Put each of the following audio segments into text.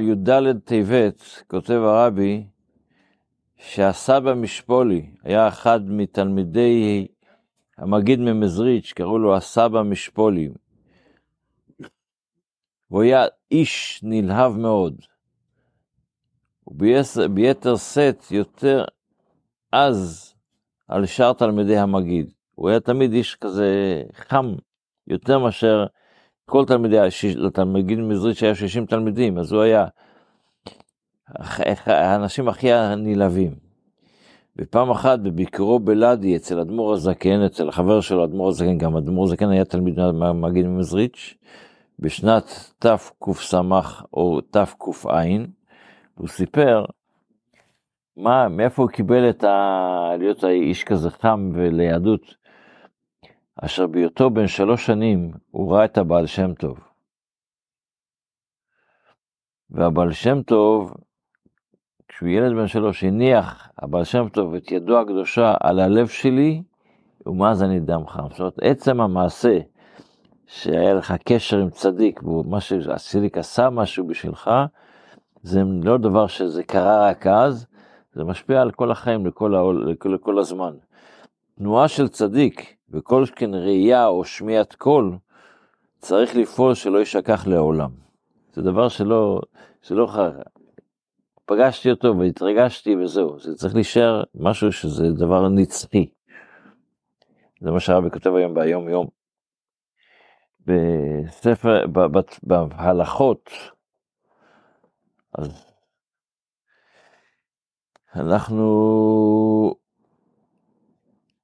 בי"ד טבת כותב הרבי שהסבא משפולי היה אחד מתלמידי המגיד ממזריץ', קראו לו הסבא משפולי. הוא היה איש נלהב מאוד. וביתר שאת יותר אז על שאר תלמידי המגיד. הוא היה תמיד איש כזה חם, יותר מאשר כל תלמידי, לתלמיד מזריץ' היה 60 תלמידים, אז הוא היה האנשים הכי נלהבים. ופעם אחת בביקורו בלאדי אצל אדמו"ר הזקן, אצל החבר שלו אדמו"ר הזקן, גם אדמו"ר הזקן היה תלמיד מגיד ממזריץ', בשנת תקס או תקע, הוא סיפר מה, מאיפה הוא קיבל את ה... להיות האיש כזה חם וליהדות, אשר בהיותו בן שלוש שנים הוא ראה את הבעל שם טוב. והבעל שם טוב כשהוא ילד בן שלוש, הניח הבעל שם טוב את ידו הקדושה על הלב שלי, ומאז אני דם חם. זאת אומרת, עצם המעשה שהיה לך קשר עם צדיק, ומה שהצדיק עשה משהו בשבילך, זה לא דבר שזה קרה רק אז, זה משפיע על כל החיים, לכל, העול, לכל, לכל הזמן. תנועה של צדיק, וכל שכן ראייה או שמיעת קול, צריך לפעול שלא יישכח לעולם. זה דבר שלא, שלא פגשתי אותו והתרגשתי וזהו, זה צריך להישאר משהו שזה דבר נצחי. זה מה שהרבי כותב היום ביום יום. בספר, בהלכות, אז אנחנו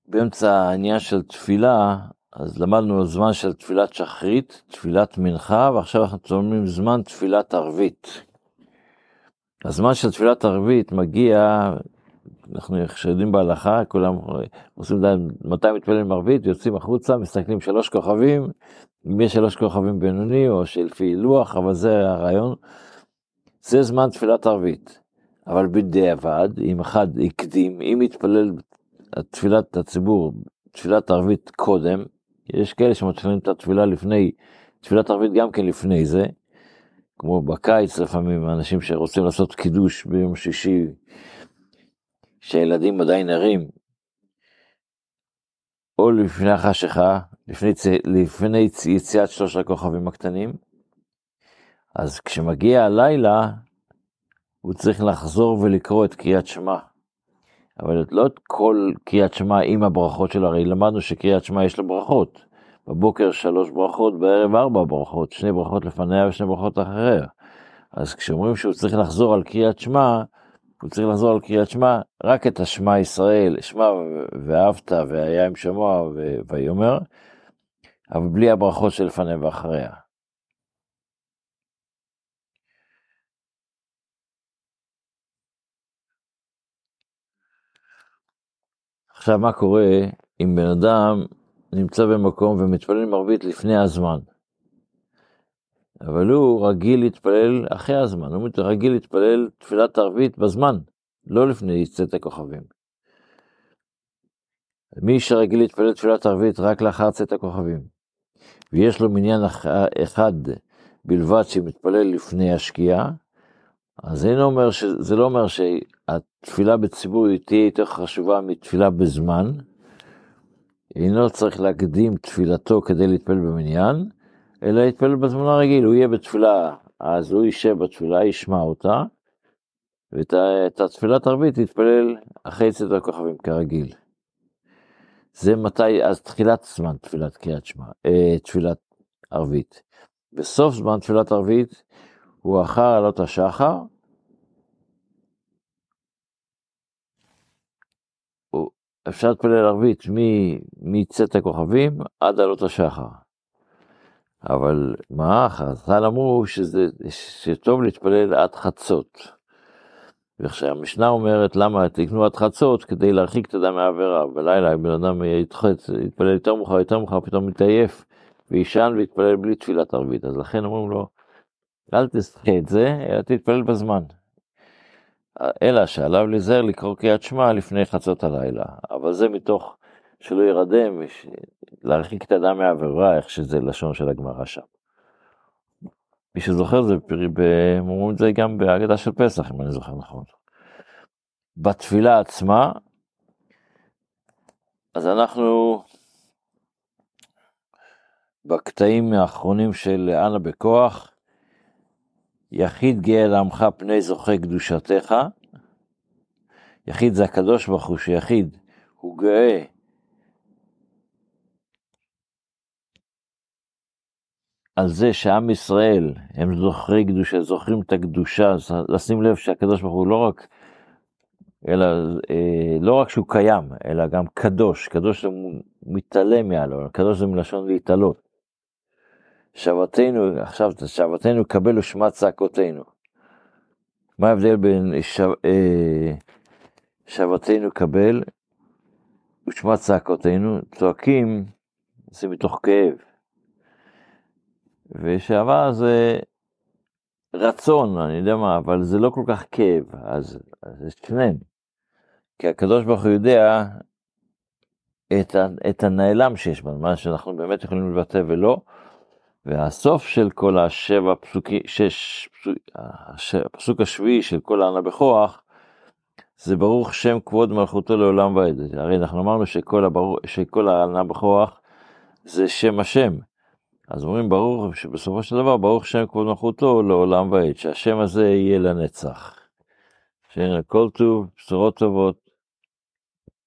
באמצע העניין של תפילה, אז למדנו זמן של תפילת שחרית, תפילת מנחה, ועכשיו אנחנו צוממים זמן תפילת ערבית. הזמן של תפילת ערבית מגיע, אנחנו יודעים בהלכה, כולם עושים להם, מתי מתפללים ערבית, יוצאים החוצה, מסתכלים שלוש כוכבים, אם יש שלוש כוכבים בינוני או שלפי לוח, אבל זה הרעיון. זה זמן תפילת ערבית. אבל בדיעבד, אם אחד הקדים, אם יתפלל תפילת הציבור, תפילת ערבית קודם, יש כאלה שמתחילים את התפילה לפני, תפילת ערבית גם כן לפני זה, כמו בקיץ לפעמים, אנשים שרוצים לעשות קידוש ביום שישי, שהילדים עדיין ערים, או לפני החשיכה, לפני, לפני יציאת שלושת הכוכבים הקטנים, אז כשמגיע הלילה, הוא צריך לחזור ולקרוא את קריאת שמע. אבל לא את כל קריאת שמע עם הברכות שלו, הרי למדנו שקריאת שמע יש לה ברכות. בבוקר שלוש ברכות, בערב ארבע ברכות, שני ברכות לפניה ושני ברכות אחריה. אז כשאומרים שהוא צריך לחזור על קריאת שמע, הוא צריך לחזור על קריאת שמע, רק את השמע ישראל, שמע ואהבת והיה עם שמוע ויאמר, אבל בלי הברכות שלפניה ואחריה. עכשיו מה קורה אם בן אדם נמצא במקום ומתפלל ערבית לפני הזמן. אבל הוא רגיל להתפלל אחרי הזמן, הוא רגיל להתפלל תפילת ערבית בזמן, לא לפני צאת הכוכבים. מי שרגיל להתפלל תפילת ערבית רק לאחר צאת הכוכבים, ויש לו מניין אחד בלבד שמתפלל לפני השקיעה, אז לא אומר, ש... זה לא אומר שהתפילה בציבור תהיה יותר חשובה מתפילה בזמן, אינו צריך להקדים תפילתו כדי להתפלל במניין, אלא להתפלל בזמן הרגיל, הוא יהיה בתפילה, אז הוא יישב בתפילה, ישמע אותה, ואת התפילת ערבית יתפלל אחרי צאת הכוכבים כרגיל. זה מתי, אז תחילת זמן תפילת קריאת שמע, אה, תפילת ערבית. בסוף זמן תפילת ערבית הוא אחר עלות השחר, אפשר להתפלל ערבית מצאת הכוכבים עד עלות השחר. אבל מה, חז"ל אמרו שזה, שטוב להתפלל עד חצות. ועכשיו המשנה אומרת למה תקנו עד חצות כדי להרחיק את אדם מהעבירה. בלילה אם בן אדם יתפלל יותר מאוחר, יותר מאוחר, פתאום מתעייף ויישן ויתפלל בלי תפילת ערבית. אז לכן אומרים לו, אל תסחה את זה, אלא תתפלל בזמן. אלא שעליו להיזהר לקרוא קריאת שמע לפני חצות הלילה, אבל זה מתוך שלא ירדם, להרחיק את האדם מהעבירה, איך שזה לשון של הגמרא שם. מי שזוכר זה, הם אומרים את זה גם בהגדה של פסח, אם אני זוכר נכון. בתפילה עצמה, אז אנחנו בקטעים האחרונים של אנה בכוח, יחיד גאה לעמך פני זוכה קדושתך, יחיד זה הקדוש ברוך הוא, שיחיד הוא גאה. על זה שעם ישראל הם זוכרי קדושה, זוכרים את הקדושה, לשים לב שהקדוש ברוך הוא לא רק, אלא אה, לא רק שהוא קיים, אלא גם קדוש, קדוש זה מתעלם מעלו, קדוש זה מלשון להתעלות. שבתנו, עכשיו שבתנו קבל ושמע צעקותינו. מה ההבדל בין שב, אה, שבתנו קבל ושמע צעקותינו? צועקים, זה מתוך כאב. ושעבר זה רצון, אני יודע מה, אבל זה לא כל כך כאב, אז, זה שניהם. כי הקדוש ברוך הוא יודע את, את הנעלם שיש בנו, מה שאנחנו באמת יכולים לבטא ולא, והסוף של כל השבע פסוקים, שש, פסוק, הפסוק השביעי של כל הענה בכוח, זה ברוך שם כבוד מלכותו לעולם ועד. הרי אנחנו אמרנו שכל, הברוך, שכל הענה בכוח זה שם השם. אז אומרים ברוך, שבסופו של דבר ברוך שם כבוד מלכותו לעולם ועד, שהשם הזה יהיה לנצח. שיהיה כל טוב, בשורות טובות,